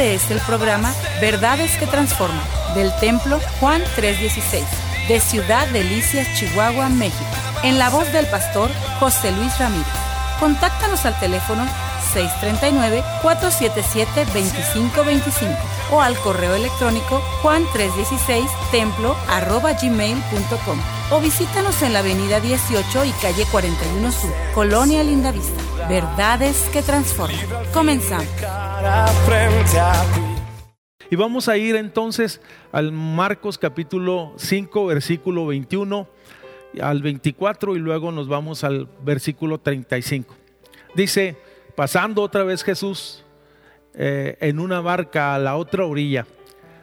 Este es el programa Verdades que Transforman del Templo Juan 316 de Ciudad Delicias, Chihuahua, México, en la voz del pastor José Luis Ramírez. Contáctanos al teléfono 639-477-2525 o al correo electrónico juan316templo.gmail.com o visítanos en la avenida 18 y calle 41 Sur, Colonia Lindavista. Verdades que transforman. Comenzamos. Y vamos a ir entonces al Marcos capítulo 5, versículo 21 al 24 y luego nos vamos al versículo 35. Dice, pasando otra vez Jesús eh, en una barca a la otra orilla,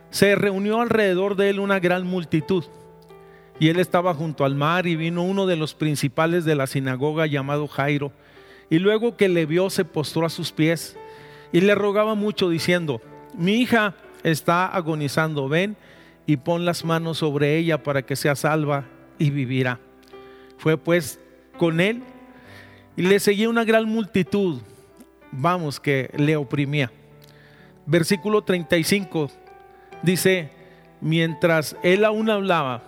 se reunió alrededor de él una gran multitud. Y él estaba junto al mar y vino uno de los principales de la sinagoga llamado Jairo. Y luego que le vio se postró a sus pies y le rogaba mucho diciendo, mi hija está agonizando, ven y pon las manos sobre ella para que sea salva y vivirá. Fue pues con él y le seguía una gran multitud, vamos, que le oprimía. Versículo 35 dice, mientras él aún hablaba,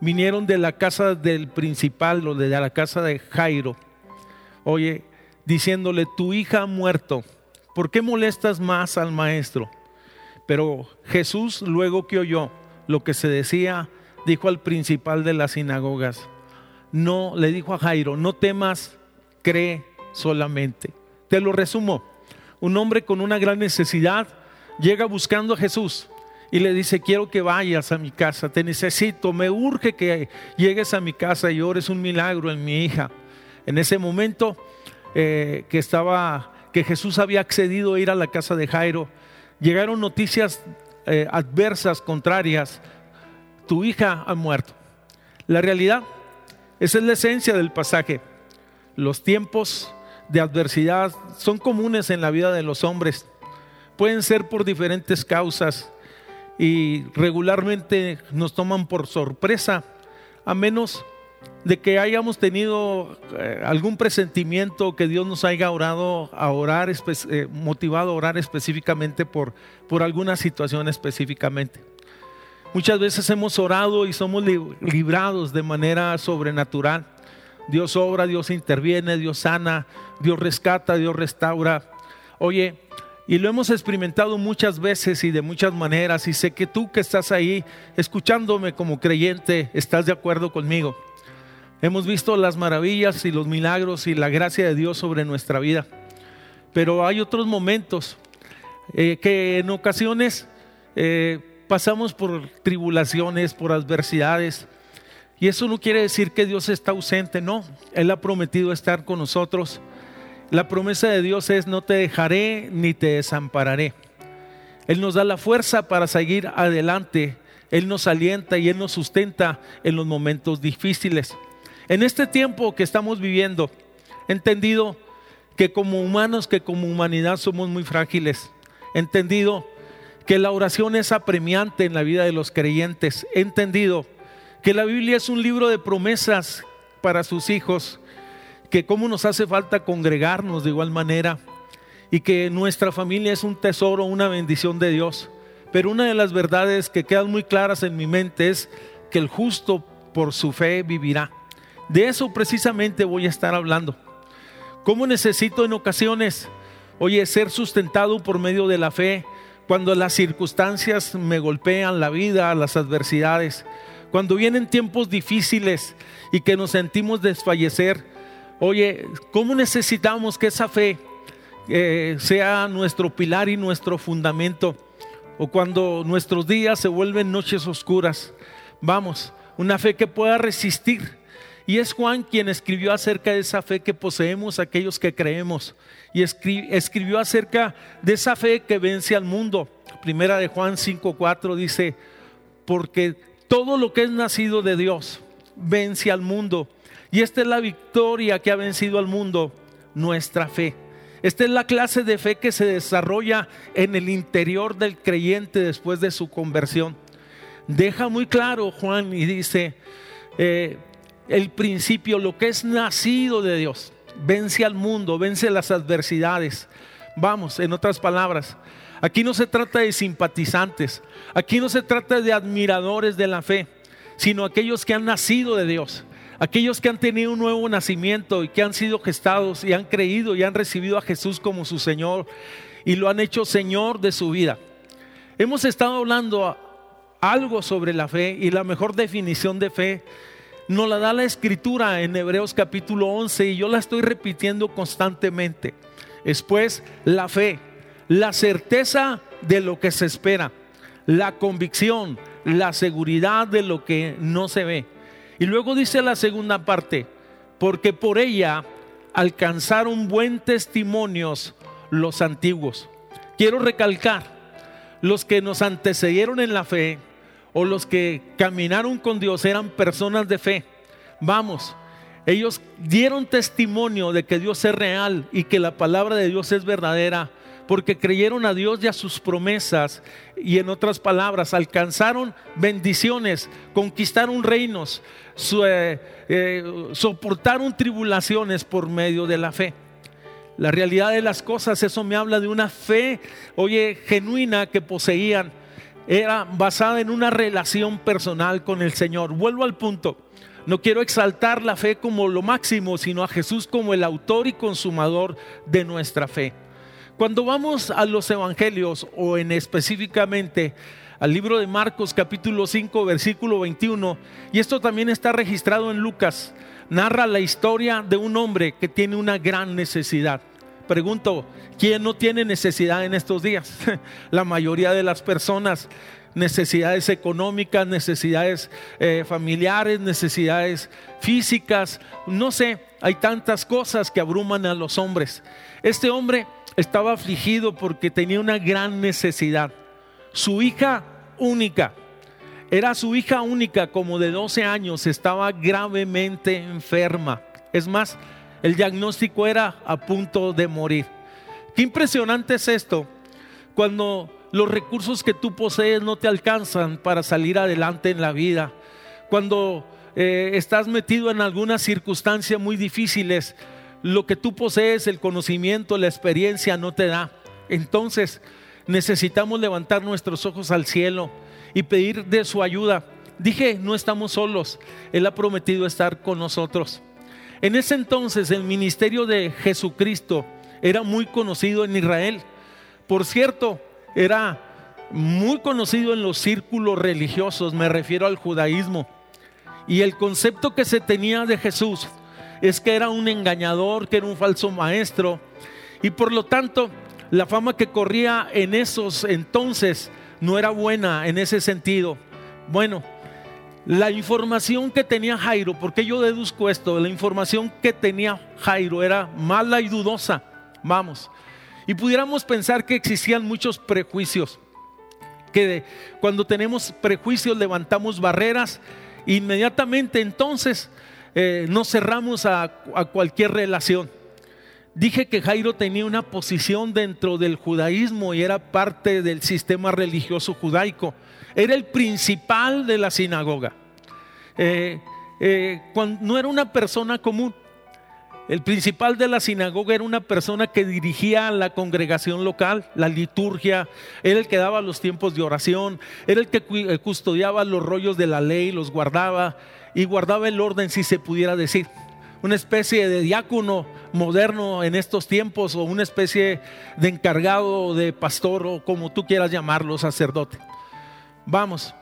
vinieron de la casa del principal o de la casa de Jairo, oye, diciéndole, tu hija ha muerto, ¿por qué molestas más al maestro? Pero Jesús, luego que oyó lo que se decía, dijo al principal de las sinagogas, no, le dijo a Jairo, no temas, cree solamente. Te lo resumo, un hombre con una gran necesidad llega buscando a Jesús y le dice, quiero que vayas a mi casa, te necesito, me urge que llegues a mi casa y ores un milagro en mi hija. En ese momento eh, que estaba, que Jesús había accedido a ir a la casa de Jairo, llegaron noticias eh, adversas, contrarias. Tu hija ha muerto. La realidad, esa es la esencia del pasaje. Los tiempos de adversidad son comunes en la vida de los hombres. Pueden ser por diferentes causas y regularmente nos toman por sorpresa, a menos de que hayamos tenido eh, algún presentimiento que Dios nos haya orado a orar, eh, motivado a orar específicamente por, por alguna situación específicamente. Muchas veces hemos orado y somos librados de manera sobrenatural. Dios obra, Dios interviene, Dios sana, Dios rescata, Dios restaura. Oye, y lo hemos experimentado muchas veces y de muchas maneras y sé que tú que estás ahí escuchándome como creyente, estás de acuerdo conmigo. Hemos visto las maravillas y los milagros y la gracia de Dios sobre nuestra vida. Pero hay otros momentos eh, que en ocasiones eh, pasamos por tribulaciones, por adversidades. Y eso no quiere decir que Dios está ausente, no. Él ha prometido estar con nosotros. La promesa de Dios es no te dejaré ni te desampararé. Él nos da la fuerza para seguir adelante. Él nos alienta y Él nos sustenta en los momentos difíciles. En este tiempo que estamos viviendo, he entendido que como humanos, que como humanidad somos muy frágiles. He entendido que la oración es apremiante en la vida de los creyentes. He entendido que la Biblia es un libro de promesas para sus hijos, que cómo nos hace falta congregarnos de igual manera y que nuestra familia es un tesoro, una bendición de Dios. Pero una de las verdades que quedan muy claras en mi mente es que el justo por su fe vivirá. De eso precisamente voy a estar hablando. ¿Cómo necesito en ocasiones, oye, ser sustentado por medio de la fe cuando las circunstancias me golpean la vida, las adversidades? Cuando vienen tiempos difíciles y que nos sentimos desfallecer, oye, ¿cómo necesitamos que esa fe eh, sea nuestro pilar y nuestro fundamento? O cuando nuestros días se vuelven noches oscuras, vamos, una fe que pueda resistir y es Juan quien escribió acerca de esa fe que poseemos aquellos que creemos. Y escribió acerca de esa fe que vence al mundo. Primera de Juan 5.4 dice, porque todo lo que es nacido de Dios vence al mundo. Y esta es la victoria que ha vencido al mundo, nuestra fe. Esta es la clase de fe que se desarrolla en el interior del creyente después de su conversión. Deja muy claro Juan y dice, eh, el principio, lo que es nacido de Dios. Vence al mundo, vence las adversidades. Vamos, en otras palabras, aquí no se trata de simpatizantes, aquí no se trata de admiradores de la fe, sino aquellos que han nacido de Dios, aquellos que han tenido un nuevo nacimiento y que han sido gestados y han creído y han recibido a Jesús como su Señor y lo han hecho Señor de su vida. Hemos estado hablando algo sobre la fe y la mejor definición de fe nos la da la escritura en Hebreos capítulo 11 y yo la estoy repitiendo constantemente. Después, la fe, la certeza de lo que se espera, la convicción, la seguridad de lo que no se ve. Y luego dice la segunda parte, porque por ella alcanzaron buen testimonios los antiguos. Quiero recalcar, los que nos antecedieron en la fe o los que caminaron con Dios eran personas de fe. Vamos, ellos dieron testimonio de que Dios es real y que la palabra de Dios es verdadera, porque creyeron a Dios y a sus promesas y en otras palabras alcanzaron bendiciones, conquistaron reinos, eh, eh, soportaron tribulaciones por medio de la fe. La realidad de las cosas, eso me habla de una fe, oye, genuina que poseían. Era basada en una relación personal con el Señor. Vuelvo al punto. No quiero exaltar la fe como lo máximo, sino a Jesús como el autor y consumador de nuestra fe. Cuando vamos a los evangelios o en específicamente al libro de Marcos capítulo 5 versículo 21, y esto también está registrado en Lucas, narra la historia de un hombre que tiene una gran necesidad. Pregunto, ¿quién no tiene necesidad en estos días? la mayoría de las personas, necesidades económicas, necesidades eh, familiares, necesidades físicas, no sé, hay tantas cosas que abruman a los hombres. Este hombre estaba afligido porque tenía una gran necesidad. Su hija única, era su hija única, como de 12 años, estaba gravemente enferma. Es más, el diagnóstico era a punto de morir. Qué impresionante es esto, cuando los recursos que tú posees no te alcanzan para salir adelante en la vida, cuando eh, estás metido en algunas circunstancias muy difíciles, lo que tú posees, el conocimiento, la experiencia no te da. Entonces necesitamos levantar nuestros ojos al cielo y pedir de su ayuda. Dije, no estamos solos, Él ha prometido estar con nosotros. En ese entonces el ministerio de Jesucristo era muy conocido en Israel. Por cierto, era muy conocido en los círculos religiosos, me refiero al judaísmo. Y el concepto que se tenía de Jesús es que era un engañador, que era un falso maestro. Y por lo tanto, la fama que corría en esos entonces no era buena en ese sentido. Bueno, la información que tenía Jairo, porque yo deduzco esto, la información que tenía Jairo era mala y dudosa, vamos. Y pudiéramos pensar que existían muchos prejuicios, que cuando tenemos prejuicios levantamos barreras, inmediatamente entonces eh, nos cerramos a cualquier relación. Dije que Jairo tenía una posición dentro del judaísmo y era parte del sistema religioso judaico. Era el principal de la sinagoga. Eh, eh, no era una persona común. El principal de la sinagoga era una persona que dirigía la congregación local, la liturgia, era el que daba los tiempos de oración, era el que eh, custodiaba los rollos de la ley, los guardaba y guardaba el orden si se pudiera decir. Una especie de diácono moderno en estos tiempos o una especie de encargado de pastor o como tú quieras llamarlo, sacerdote. Vamos,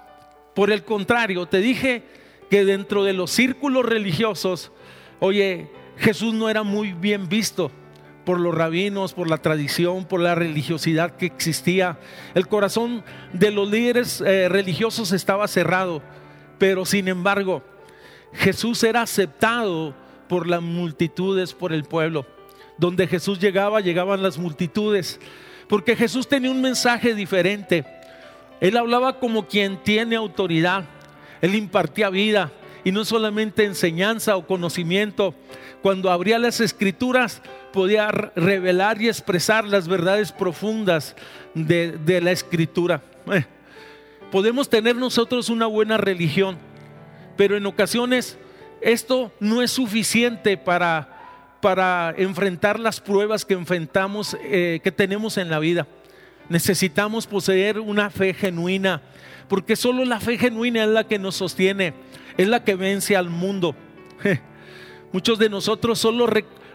por el contrario, te dije que dentro de los círculos religiosos, oye, Jesús no era muy bien visto por los rabinos, por la tradición, por la religiosidad que existía. El corazón de los líderes eh, religiosos estaba cerrado, pero sin embargo, Jesús era aceptado por las multitudes, por el pueblo. Donde Jesús llegaba, llegaban las multitudes. Porque Jesús tenía un mensaje diferente. Él hablaba como quien tiene autoridad. Él impartía vida y no solamente enseñanza o conocimiento. Cuando abría las escrituras podía revelar y expresar las verdades profundas de, la escritura. Eh, podemos tener nosotros una buena religión, pero en ocasiones esto no es suficiente para, para enfrentar las pruebas que enfrentamos, eh, que tenemos en la vida. Necesitamos poseer una fe genuina, porque solo la fe genuina es la que nos sostiene, es la que vence al mundo. Muchos de nosotros solo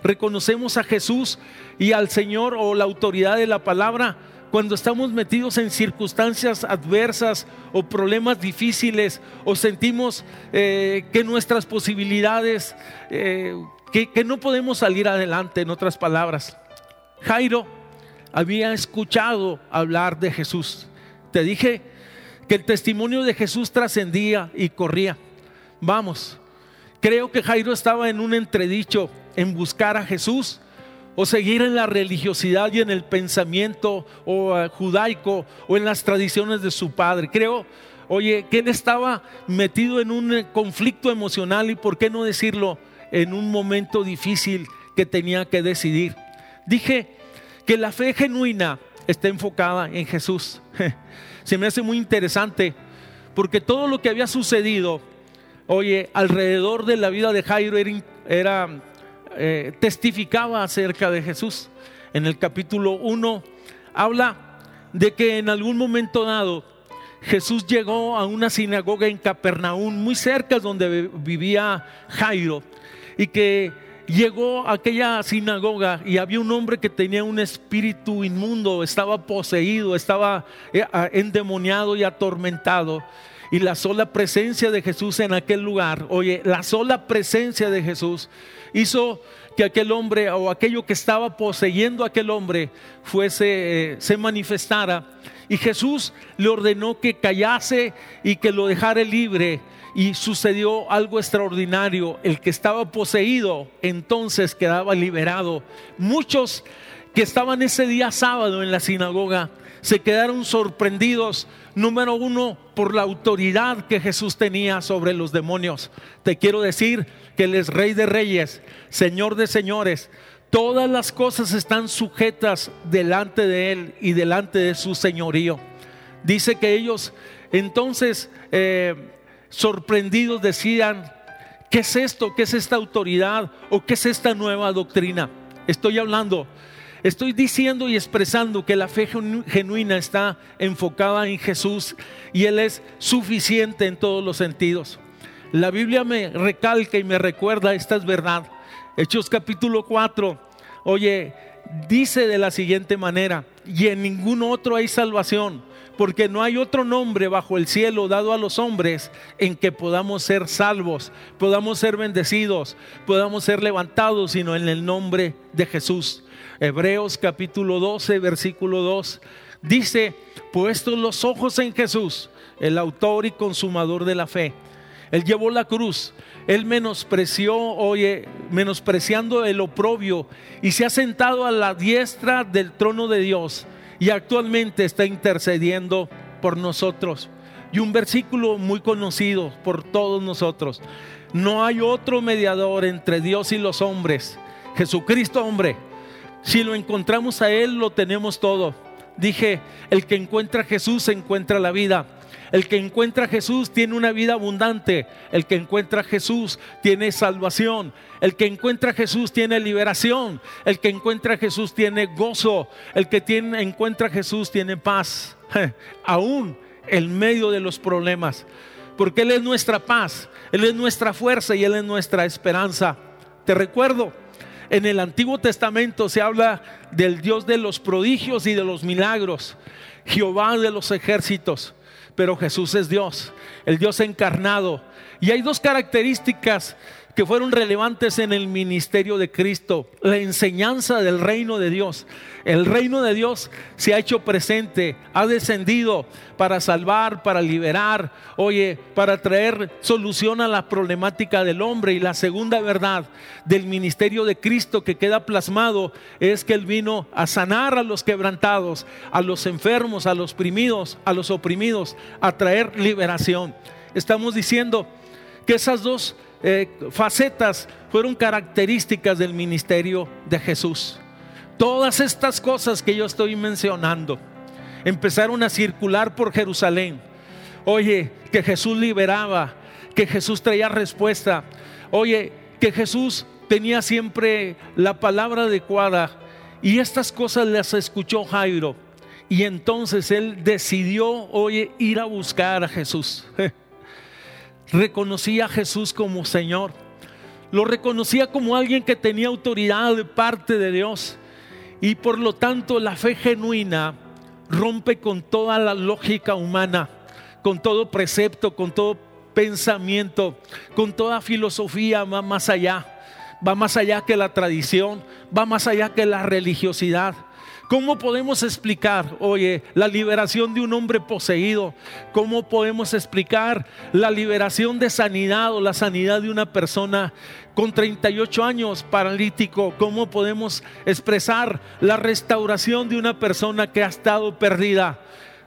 reconocemos a Jesús y al Señor o la autoridad de la palabra cuando estamos metidos en circunstancias adversas o problemas difíciles o sentimos eh, que nuestras posibilidades, eh, que, que no podemos salir adelante, en otras palabras. Jairo había escuchado hablar de Jesús. Te dije que el testimonio de Jesús trascendía y corría. Vamos, creo que Jairo estaba en un entredicho en buscar a Jesús o seguir en la religiosidad y en el pensamiento o, eh, judaico o en las tradiciones de su padre. Creo, oye, que él estaba metido en un eh, conflicto emocional y por qué no decirlo, en un momento difícil que tenía que decidir. Dije que la fe genuina está enfocada en Jesús. Se me hace muy interesante porque todo lo que había sucedido, oye, alrededor de la vida de Jairo era, eh, testificaba acerca de Jesús. En el capítulo 1 habla de que en algún momento dado Jesús llegó a una sinagoga en Capernaum, muy cerca donde vivía Jairo, y que llegó a aquella sinagoga y había un hombre que tenía un espíritu inmundo, estaba poseído, estaba eh, endemoniado y atormentado. Y la sola presencia de Jesús en aquel lugar, oye, la sola presencia de Jesús hizo que aquel hombre o aquello que estaba poseyendo aquel hombre fuese, eh, se manifestara. Y Jesús le ordenó que callase y que lo dejara libre. Y sucedió algo extraordinario. El que estaba poseído entonces quedaba liberado. Muchos que estaban ese día sábado en la sinagoga se quedaron sorprendidos, número uno, por la autoridad que Jesús tenía sobre los demonios. Te quiero decir que Él es Rey de Reyes, Señor de Señores. Todas las cosas están sujetas delante de Él y delante de su señorío. Dice que ellos entonces eh, sorprendidos decían, ¿qué es esto? ¿Qué es esta autoridad? ¿O qué es esta nueva doctrina? Estoy hablando Estoy diciendo y expresando que la fe genuina está enfocada en Jesús y Él es suficiente en todos los sentidos. La Biblia me recalca y me recuerda esta es verdad. Hechos capítulo 4, oye, dice de la siguiente manera, y en ningún otro hay salvación, porque no hay otro nombre bajo el cielo dado a los hombres en que podamos ser salvos, podamos ser bendecidos, podamos ser levantados, sino en el nombre de Jesús. Hebreos capítulo 12, versículo 2, dice, puestos los ojos en Jesús, el autor y consumador de la fe. Él llevó la cruz, él menospreció, oye, menospreciando el oprobio y se ha sentado a la diestra del trono de Dios y actualmente está intercediendo por nosotros. Y un versículo muy conocido por todos nosotros. No hay otro mediador entre Dios y los hombres. Jesucristo hombre si lo encontramos a Él, lo tenemos todo. Dije, el que encuentra a Jesús encuentra la vida. El que encuentra a Jesús tiene una vida abundante. El que encuentra a Jesús tiene salvación. El que encuentra a Jesús tiene liberación. El que encuentra a Jesús tiene gozo. El que tiene, encuentra a Jesús tiene paz. Aún en medio de los problemas. Porque Él es nuestra paz. Él es nuestra fuerza y Él es nuestra esperanza. Te recuerdo en el Antiguo Testamento se habla del Dios de los prodigios y de los milagros, Jehová de los ejércitos, pero Jesús es Dios, el Dios encarnado. Y hay dos características que fueron relevantes en el ministerio de Cristo, la enseñanza del reino de Dios. El reino de Dios se ha hecho presente, ha descendido para salvar, para liberar, oye, para traer solución a la problemática del hombre. Y la segunda verdad del ministerio de Cristo que queda plasmado es que Él vino a sanar a los quebrantados, a los enfermos, a los oprimidos, a los oprimidos, a traer liberación. Estamos diciendo que esas dos eh, facetas fueron características del ministerio de Jesús. Todas estas cosas que yo estoy mencionando empezaron a circular por Jerusalén. Oye, que Jesús liberaba, que Jesús traía respuesta. Oye, que Jesús tenía siempre la palabra adecuada y estas cosas las escuchó Jairo. Y entonces él decidió, oye, ir a buscar a Jesús. Reconocía a Jesús como Señor. Lo reconocía como alguien que tenía autoridad de parte de Dios. Y por lo tanto la fe genuina rompe con toda la lógica humana, con todo precepto, con todo pensamiento, con toda filosofía, va más allá, va más allá que la tradición, va más allá que la religiosidad. ¿Cómo podemos explicar, oye, la liberación de un hombre poseído? ¿Cómo podemos explicar la liberación de sanidad o la sanidad de una persona con 38 años paralítico? ¿Cómo podemos expresar la restauración de una persona que ha estado perdida?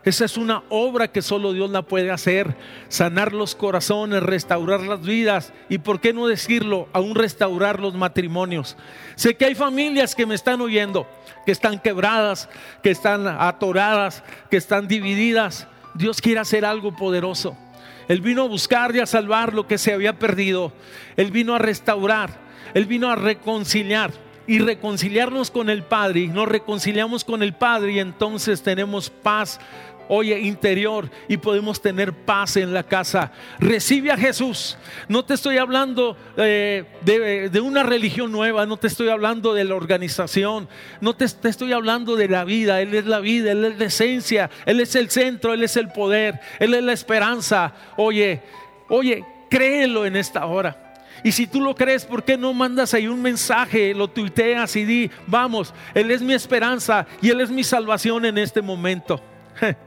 Esa es una obra que solo Dios la puede hacer, sanar los corazones, restaurar las vidas y, ¿por qué no decirlo?, aún restaurar los matrimonios. Sé que hay familias que me están oyendo, que están quebradas, que están atoradas, que están divididas. Dios quiere hacer algo poderoso. Él vino a buscar y a salvar lo que se había perdido. Él vino a restaurar. Él vino a reconciliar y reconciliarnos con el Padre. Y nos reconciliamos con el Padre y entonces tenemos paz, oye, interior y podemos tener paz en la casa. Recibe a Jesús. No te estoy hablando eh, de, una religión nueva, no te estoy hablando de la organización, no te, estoy hablando de la vida. Él es la vida, Él es la esencia, Él es el centro, Él es el poder, Él es la esperanza. Oye, oye, créelo en esta hora. Y si tú lo crees, ¿por qué no mandas ahí un mensaje, lo tuiteas y di, vamos, Él es mi esperanza y Él es mi salvación en este momento?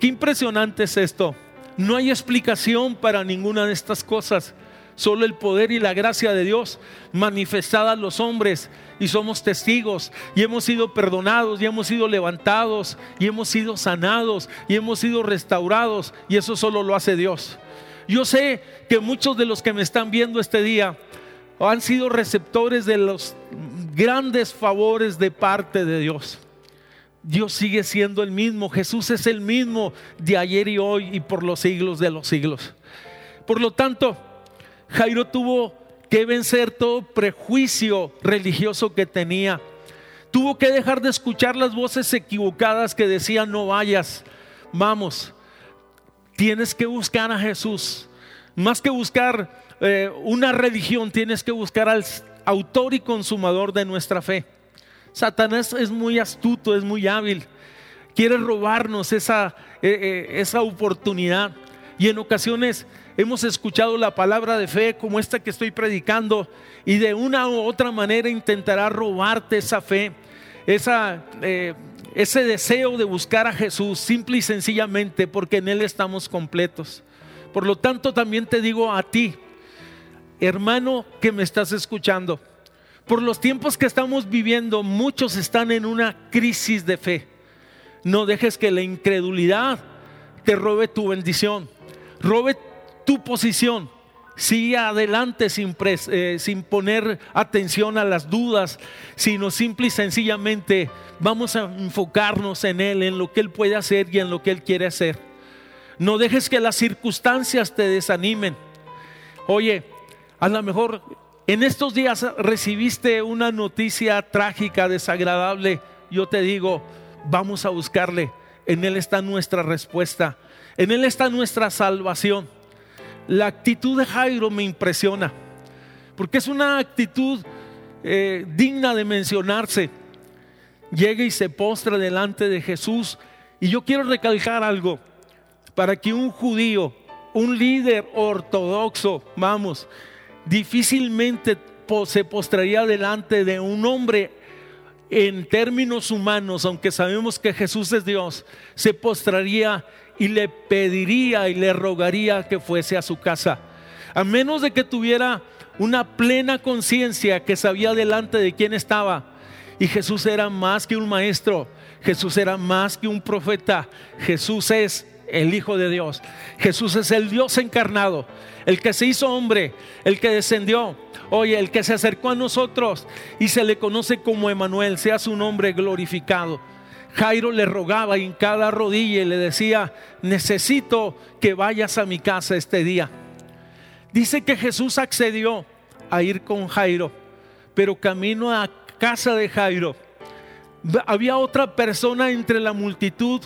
Qué impresionante es esto. No hay explicación para ninguna de estas cosas. Solo el poder y la gracia de Dios manifestada a los hombres y somos testigos y hemos sido perdonados y hemos sido levantados y hemos sido sanados y hemos sido restaurados y eso solo lo hace Dios. Yo sé que muchos de los que me están viendo este día han sido receptores de los grandes favores de parte de Dios. Dios sigue siendo el mismo, Jesús es el mismo de ayer y hoy y por los siglos de los siglos. Por lo tanto, Jairo tuvo que vencer todo prejuicio religioso que tenía. Tuvo que dejar de escuchar las voces equivocadas que decían no vayas, vamos. Tienes que buscar a Jesús. Más que buscar eh, una religión, tienes que buscar al autor y consumador de nuestra fe. Satanás es muy astuto, es muy hábil. Quiere robarnos esa, eh, eh, esa oportunidad. Y en ocasiones hemos escuchado la palabra de fe como esta que estoy predicando y de una u otra manera intentará robarte esa fe, esa, eh, ese deseo de buscar a Jesús simple y sencillamente porque en Él estamos completos. Por lo tanto también te digo a ti, hermano que me estás escuchando, por los tiempos que estamos viviendo, muchos están en una crisis de fe. No dejes que la incredulidad te robe tu bendición, robe tu posición. Sigue adelante sin, eh, sin poner atención a las dudas, sino simple y sencillamente vamos a enfocarnos en Él, en lo que Él puede hacer y en lo que Él quiere hacer. No dejes que las circunstancias te desanimen. Oye, a lo mejor en estos días recibiste una noticia trágica, desagradable. Yo te digo, vamos a buscarle. En Él está nuestra respuesta. En Él está nuestra salvación. La actitud de Jairo me impresiona. Porque es una actitud eh, digna de mencionarse. Llega y se postra delante de Jesús. Y yo quiero recalcar algo. Para que un judío, un líder ortodoxo, vamos, difícilmente se postraría delante de un hombre en términos humanos, aunque sabemos que Jesús es Dios, se postraría y le pediría y le rogaría que fuese a su casa. A menos de que tuviera una plena conciencia que sabía delante de quién estaba. Y Jesús era más que un maestro, Jesús era más que un profeta, Jesús es el Hijo de Dios. Jesús es el Dios encarnado, el que se hizo hombre, el que descendió, oye, el que se acercó a nosotros y se le conoce como Emanuel, sea su nombre glorificado. Jairo le rogaba en cada rodilla y le decía, necesito que vayas a mi casa este día. Dice que Jesús accedió a ir con Jairo, pero camino a casa de Jairo, había otra persona entre la multitud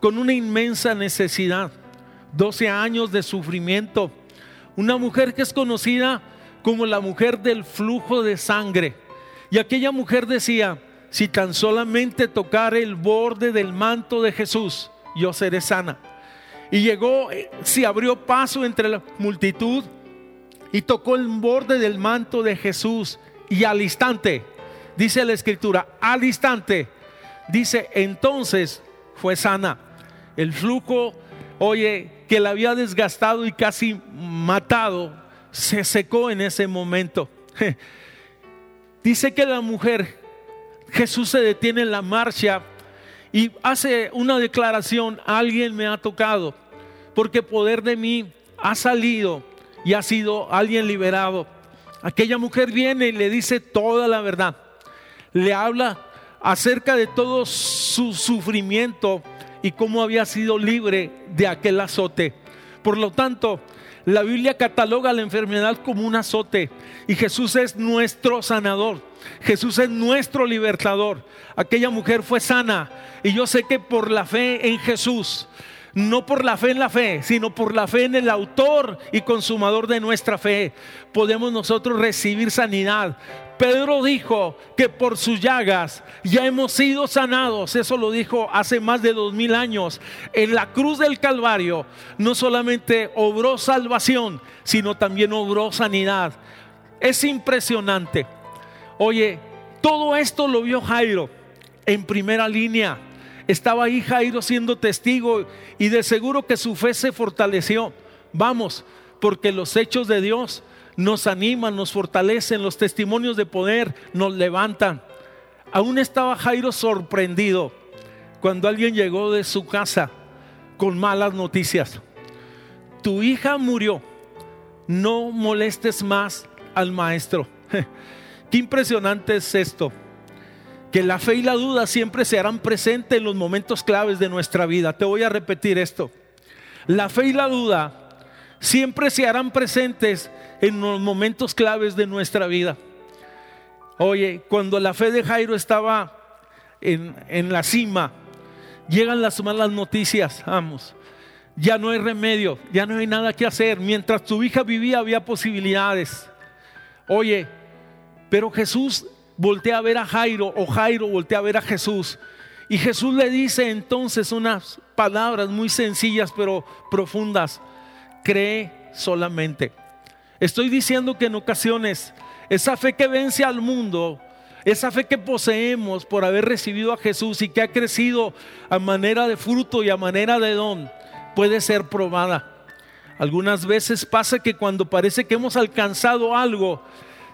con una inmensa necesidad, 12 años de sufrimiento, una mujer que es conocida como la mujer del flujo de sangre. Y aquella mujer decía, si tan solamente tocar el borde del manto de Jesús, yo seré sana. Y llegó, eh, se abrió paso entre la multitud y tocó el borde del manto de Jesús. Y al instante, dice la escritura, al instante, dice, entonces fue sana. El flujo, oye, que la había desgastado y casi matado, se secó en ese momento. Dice que la mujer, Jesús se detiene en la marcha y hace una declaración, alguien me ha tocado, porque poder de mí ha salido y ha sido alguien liberado. Aquella mujer viene y le dice toda la verdad. Le habla acerca de todo su sufrimiento y cómo había sido libre de aquel azote. Por lo tanto, la Biblia cataloga la enfermedad como un azote y Jesús es nuestro sanador. Jesús es nuestro libertador. Aquella mujer fue sana y yo sé que por la fe en Jesús, no por la fe en la fe, sino por la fe en el autor y consumador de nuestra fe, podemos nosotros recibir sanidad, Pedro dijo que por sus llagas ya hemos sido sanados. Eso lo dijo hace más de dos mil años. En la cruz del Calvario no solamente obró salvación, sino también obró sanidad. Es impresionante. Oye, todo esto lo vio Jairo en primera línea. Estaba ahí Jairo siendo testigo y de seguro que su fe se fortaleció. Vamos, porque los hechos de Dios nos animan, nos fortalecen, los testimonios de poder nos levantan. Aún estaba Jairo sorprendido cuando alguien llegó de su casa con malas noticias. Tu hija murió, no molestes más al maestro. Qué impresionante es esto, que la fe y la duda siempre se harán presentes en los momentos claves de nuestra vida. Te voy a repetir esto. La fe y la duda siempre se harán presentes en los momentos claves de nuestra vida. Oye, cuando la fe de Jairo estaba en, en la cima, llegan las malas noticias, vamos. Ya no hay remedio, ya no hay nada que hacer. Mientras tu hija vivía había posibilidades. Oye, pero Jesús voltea a ver a Jairo o Jairo voltea a ver a Jesús. Y Jesús le dice entonces unas palabras muy sencillas pero profundas. Cree solamente. Estoy diciendo que en ocasiones esa fe que vence al mundo, esa fe que poseemos por haber recibido a Jesús y que ha crecido a manera de fruto y a manera de don, puede ser probada. Algunas veces pasa que cuando parece que hemos alcanzado algo,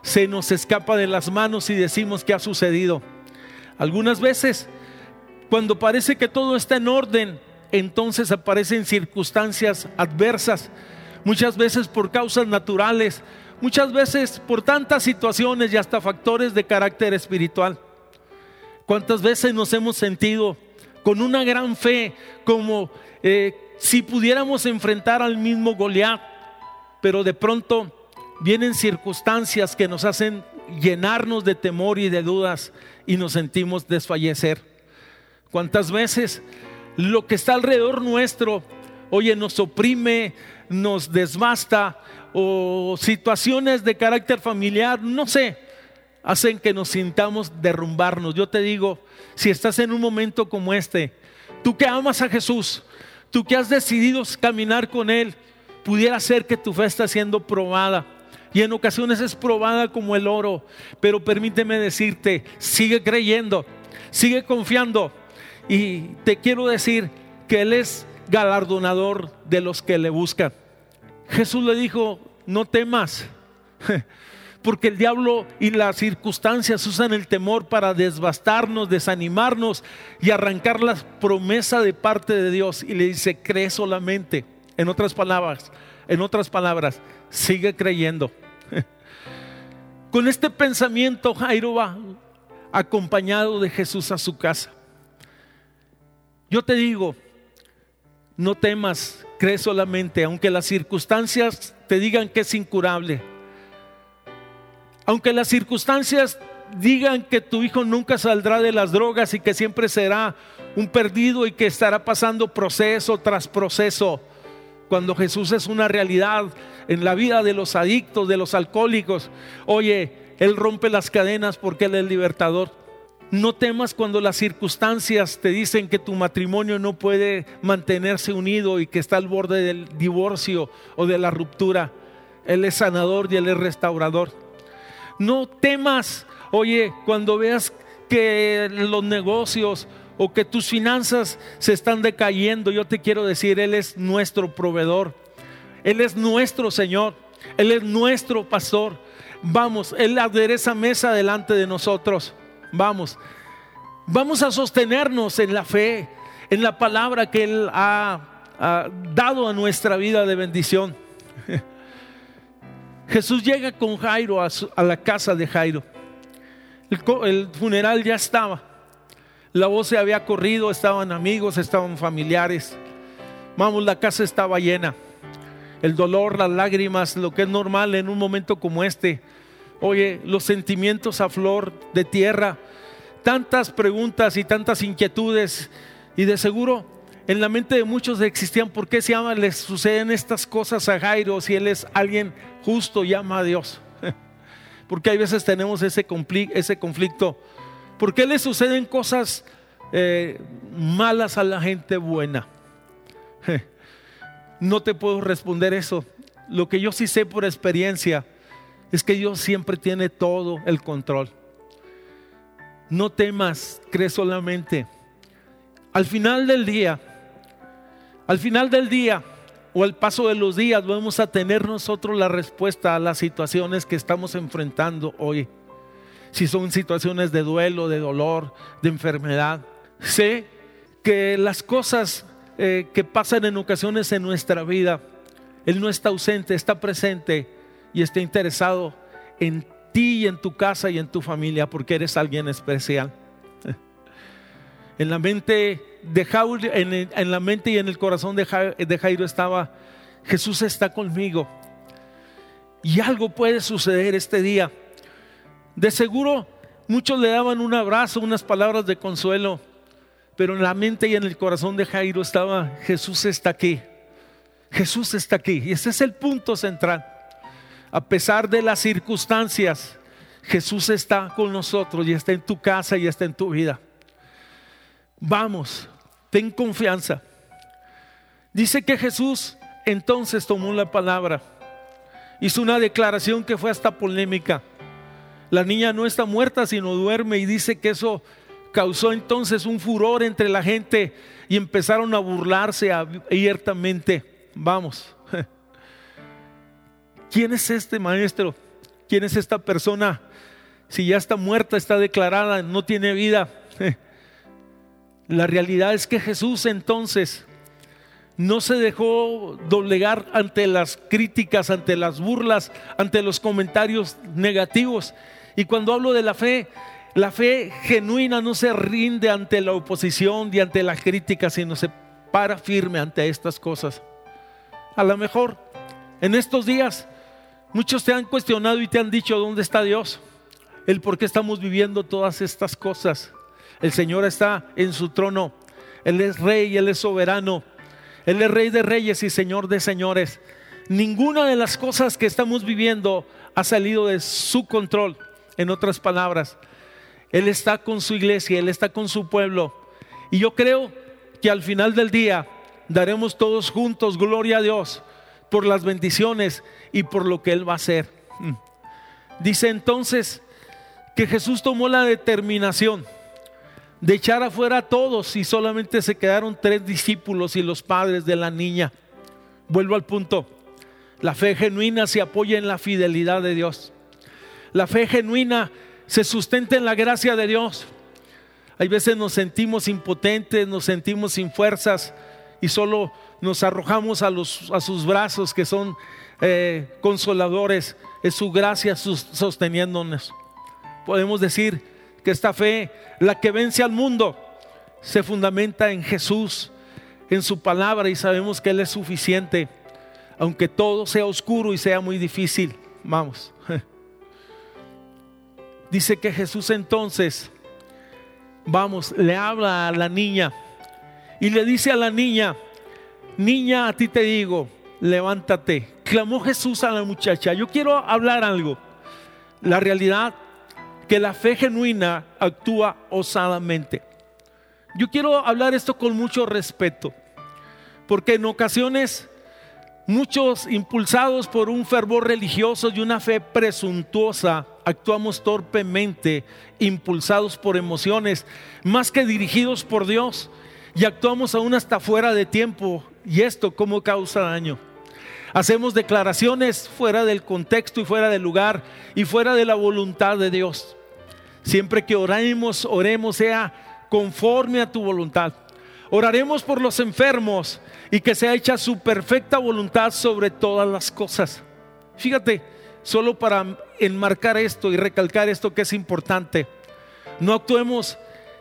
se nos escapa de las manos y decimos que ha sucedido. Algunas veces, cuando parece que todo está en orden, entonces aparecen circunstancias adversas muchas veces por causas naturales, muchas veces por tantas situaciones y hasta factores de carácter espiritual. ¿Cuántas veces nos hemos sentido con una gran fe como eh, si pudiéramos enfrentar al mismo Goliat, pero de pronto vienen circunstancias que nos hacen llenarnos de temor y de dudas y nos sentimos desfallecer? ¿Cuántas veces lo que está alrededor nuestro, oye, nos oprime, nos desbasta o situaciones de carácter familiar, no sé, hacen que nos sintamos derrumbarnos. Yo te digo, si estás en un momento como este, tú que amas a Jesús, tú que has decidido caminar con Él, pudiera ser que tu fe está siendo probada. Y en ocasiones es probada como el oro. Pero permíteme decirte, sigue creyendo, sigue confiando. Y te quiero decir que Él es galardonador de los que le buscan. Jesús le dijo, no temas, porque el diablo y las circunstancias usan el temor para desbastarnos, desanimarnos y arrancar la promesa de parte de Dios. Y le dice, cree solamente. En otras palabras, en otras palabras, sigue creyendo. Con este pensamiento Jairo va acompañado de Jesús a su casa. Yo te digo, no temas, cree solamente, aunque las circunstancias te digan que es incurable. Aunque las circunstancias digan que tu hijo nunca saldrá de las drogas y que siempre será un perdido y que estará pasando proceso tras proceso, cuando Jesús es una realidad en la vida de los adictos, de los alcohólicos. Oye, Él rompe las cadenas porque Él es libertador. No temas cuando las circunstancias te dicen que tu matrimonio no puede mantenerse unido y que está al borde del divorcio o de la ruptura. Él es sanador y Él es restaurador. No temas, oye, cuando veas que los negocios o que tus finanzas se están decayendo, yo te quiero decir, Él es nuestro proveedor. Él es nuestro Señor. Él es nuestro pastor. Vamos, Él adereza mesa delante de nosotros. Vamos, vamos a sostenernos en la fe, en la palabra que Él ha, dado a nuestra vida de bendición. Jesús llega con Jairo a, la casa de Jairo. el funeral ya estaba. La voz se había corrido, estaban amigos, estaban familiares. Vamos, la casa estaba llena. El dolor, las lágrimas, lo que es normal en un momento como este. Oye, los sentimientos a flor de tierra, tantas preguntas y tantas inquietudes. Y de seguro en la mente de muchos existían por qué se llama, les suceden estas cosas a Jairo si él es alguien justo y ama a Dios. Porque hay veces tenemos ese, conflicto ¿Por qué le suceden cosas eh, malas a la gente buena? No te puedo responder eso. Lo que yo sí sé por experiencia es que Dios siempre tiene todo el control. No temas, cree solamente. Al final del día, al final del día o al paso de los días vamos a tener nosotros la respuesta a las situaciones que estamos enfrentando hoy si son situaciones de duelo, de dolor, de enfermedad. Sé que las cosas eh, que pasan en ocasiones en nuestra vida, Él no está ausente, está presente y está interesado en ti y en tu casa y en tu familia porque eres alguien especial. En la mente de Jairo, en, la mente y en el corazón de Jairo estaba, Jesús está conmigo. Y algo puede suceder este día de seguro muchos le daban un abrazo, unas palabras de consuelo, pero en la mente y en el corazón de Jairo estaba, Jesús está aquí, Jesús está aquí. Y ese es el punto central. A pesar de las circunstancias, Jesús está con nosotros y está en tu casa y está en tu vida. Vamos, ten confianza. Dice que Jesús entonces tomó la palabra, hizo una declaración que fue hasta polémica. La niña no está muerta, sino duerme y dice que eso causó entonces un furor entre la gente y empezaron a burlarse abiertamente. Vamos. ¿Quién es este maestro? ¿Quién es esta persona? Si ya está muerta, está declarada, no tiene vida. La realidad es que Jesús entonces no se dejó doblegar ante las críticas, ante las burlas, ante los comentarios negativos. Y cuando hablo de la fe, la fe genuina no se rinde ante la oposición y ante la crítica, sino se para firme ante estas cosas. A lo mejor en estos días muchos te han cuestionado y te han dicho dónde está Dios, el por qué estamos viviendo todas estas cosas. El Señor está en su trono, Él es rey, Él es soberano, Él es rey de reyes y Señor de señores. Ninguna de las cosas que estamos viviendo ha salido de su control. En otras palabras, Él está con su iglesia, Él está con su pueblo. Y yo creo que al final del día daremos todos juntos gloria a Dios por las bendiciones y por lo que Él va a hacer. Mm. Dice entonces que Jesús tomó la determinación de echar afuera a todos y solamente se quedaron tres discípulos y los padres de la niña. Vuelvo al punto. La fe genuina se apoya en la fidelidad de Dios. La fe genuina se sustenta en la gracia de Dios. Hay veces nos sentimos impotentes, nos sentimos sin fuerzas y solo nos arrojamos a, sus brazos que son eh, consoladores. Es su gracia sosteniéndonos. Podemos decir que esta fe, la que vence al mundo, se fundamenta en Jesús, en su palabra y sabemos que Él es suficiente, aunque todo sea oscuro y sea muy difícil. Vamos. dice que Jesús entonces, vamos, le habla a la niña y le dice a la niña, niña, a ti te digo, levántate. Clamó Jesús a la muchacha. Yo quiero hablar algo. La realidad que la fe genuina actúa osadamente. Yo quiero hablar esto con mucho respeto, porque en ocasiones muchos impulsados por un fervor religioso y una fe presuntuosa, actuamos torpemente, impulsados por emociones, más que dirigidos por Dios, y actuamos aún hasta fuera de tiempo, y esto como causa daño. Hacemos declaraciones fuera del contexto y fuera del lugar y fuera de la voluntad de Dios. Siempre que oremos, oremos sea conforme a tu voluntad. Oraremos por los enfermos y que sea hecha su perfecta voluntad sobre todas las cosas. Fíjate, solo para enmarcar esto y recalcar esto que es importante, no actuemos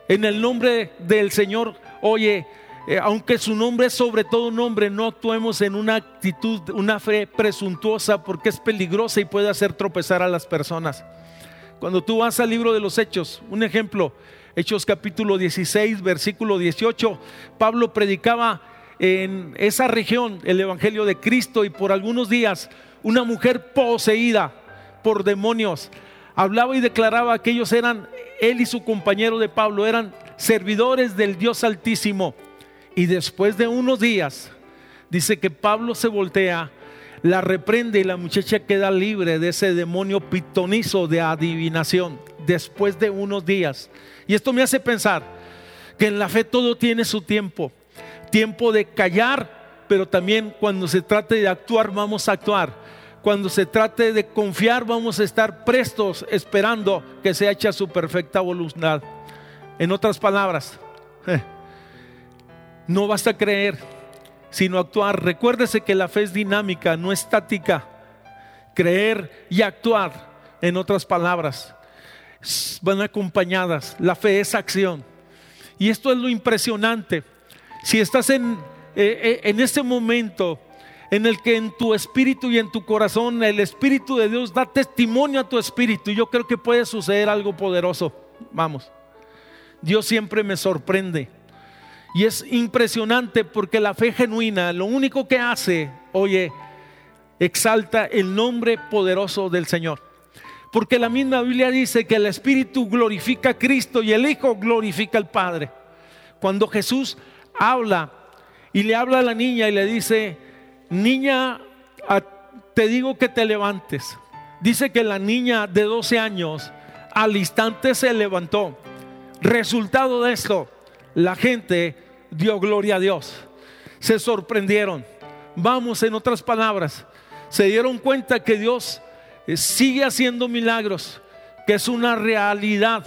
en el nombre del Señor. Oye, eh, aunque su nombre es sobre todo nombre, no actuemos en una actitud, una fe presuntuosa porque es peligrosa y puede hacer tropezar a las personas. Cuando tú vas al libro de los Hechos, un ejemplo, Hechos capítulo 16, versículo 18, Pablo predicaba en esa región el Evangelio de Cristo y por algunos días una mujer poseída por demonios hablaba y declaraba que ellos eran, él y su compañero de Pablo, eran servidores del Dios Altísimo. Y después de unos días, dice que Pablo se voltea la reprende y la muchacha queda libre de ese demonio pitonizo de adivinación después de unos días. Y esto me hace pensar que en la fe todo tiene su tiempo. Tiempo de callar, pero también cuando se trate de actuar vamos a actuar. Cuando se trate de confiar vamos a estar prestos esperando que se hecha su perfecta voluntad. En otras palabras, no basta creer, sino actuar. Recuérdese que la fe es dinámica, no estática. Creer y actuar, en otras palabras, van acompañadas. La fe es acción. Y esto es lo impresionante. Si estás en, eh, eh, en este momento en el que en tu espíritu y en tu corazón el Espíritu de Dios da testimonio a tu espíritu, yo creo que puede suceder algo poderoso. Vamos, Dios siempre me sorprende. Y es impresionante porque la fe genuina lo único que hace, oye, exalta el nombre poderoso del Señor. Porque la misma Biblia dice que el Espíritu glorifica a Cristo y el Hijo glorifica al Padre. Cuando Jesús habla y le habla a la niña y le dice, niña, te digo que te levantes. Dice que la niña de 12 años al instante se levantó. Resultado de esto, la gente dio gloria a Dios. Se sorprendieron. Vamos, en otras palabras, se dieron cuenta que Dios eh, sigue haciendo milagros, que es una realidad,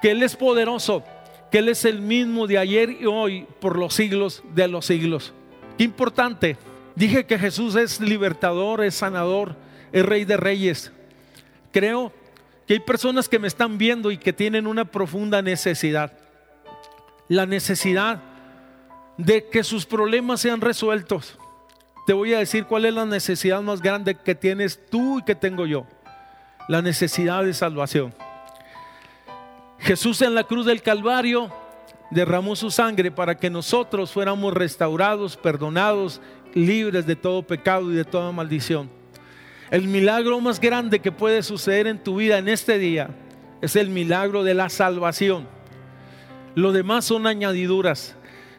que Él es poderoso, que Él es el mismo de ayer y hoy por los siglos de los siglos. Qué importante. Dije que Jesús es libertador, es sanador, es rey de reyes. Creo que hay personas que me están viendo y que tienen una profunda necesidad. La necesidad de que sus problemas sean resueltos. Te voy a decir cuál es la necesidad más grande que tienes tú y que tengo yo. La necesidad de salvación. Jesús en la cruz del Calvario derramó su sangre para que nosotros fuéramos restaurados, perdonados, libres de todo pecado y de toda maldición. El milagro más grande que puede suceder en tu vida en este día es el milagro de la salvación. Lo demás son añadiduras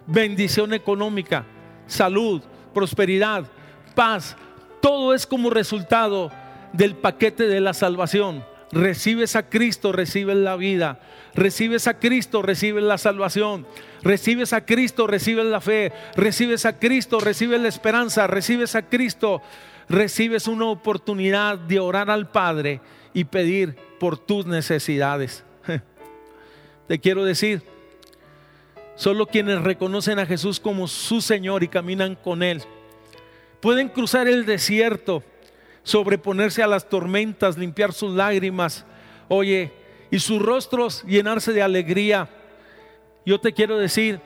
bendición económica, salud, prosperidad, paz. Todo es como resultado del paquete de la salvación. Recibes a Cristo, recibes la vida. Recibes a Cristo, recibes la salvación. Recibes a Cristo, recibes la fe. Recibes a Cristo, recibes la esperanza. Recibes a Cristo, recibes una oportunidad de orar al Padre y pedir por tus necesidades. Te quiero decir, Solo quienes reconocen a Jesús como su Señor y caminan con Él pueden cruzar el desierto, sobreponerse a las tormentas, limpiar sus lágrimas, oye, y sus rostros llenarse de alegría. Yo te quiero decir,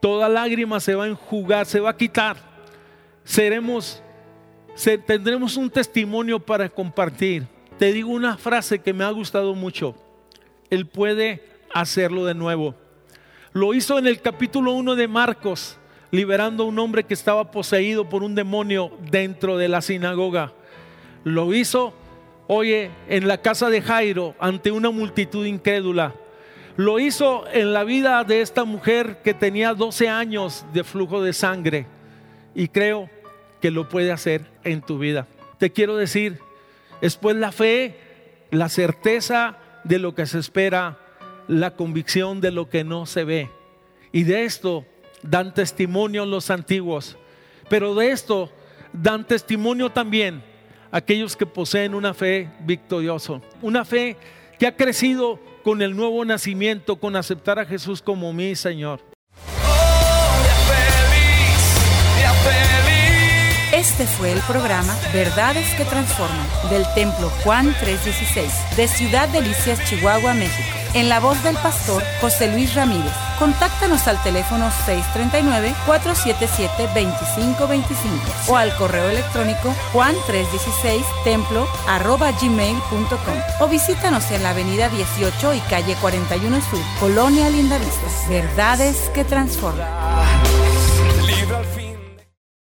toda lágrima se va a enjugar, se va a quitar. Seremos, tendremos un testimonio para compartir. te digo una frase que me ha gustado mucho. Él puede hacerlo de nuevo. Lo hizo en el capítulo 1 de Marcos, liberando a un hombre que estaba poseído por un demonio dentro de la sinagoga. Lo hizo, oye, en la casa de Jairo ante una multitud incrédula. Lo hizo en la vida de esta mujer que tenía 12 años de flujo de sangre. Y creo que lo puede hacer en tu vida. Te quiero decir, después la fe, la certeza de lo que se espera, la convicción de lo que no se ve. Y de esto dan testimonio los antiguos. Pero de esto dan testimonio también aquellos que poseen una fe victoriosa. Una fe que ha crecido con el nuevo nacimiento, con aceptar a Jesús como mi Señor. Este fue el programa Verdades que Transforman del Templo Juan 316 de Ciudad Delicias, Chihuahua, México. En la voz del pastor José Luis Ramírez. Contáctanos al teléfono 639-477-2525 o al correo electrónico juan316templo arroba gmail.com o visítanos en la avenida 18 y calle 41 Sur, Colonia Lindavista. Verdades que transforman.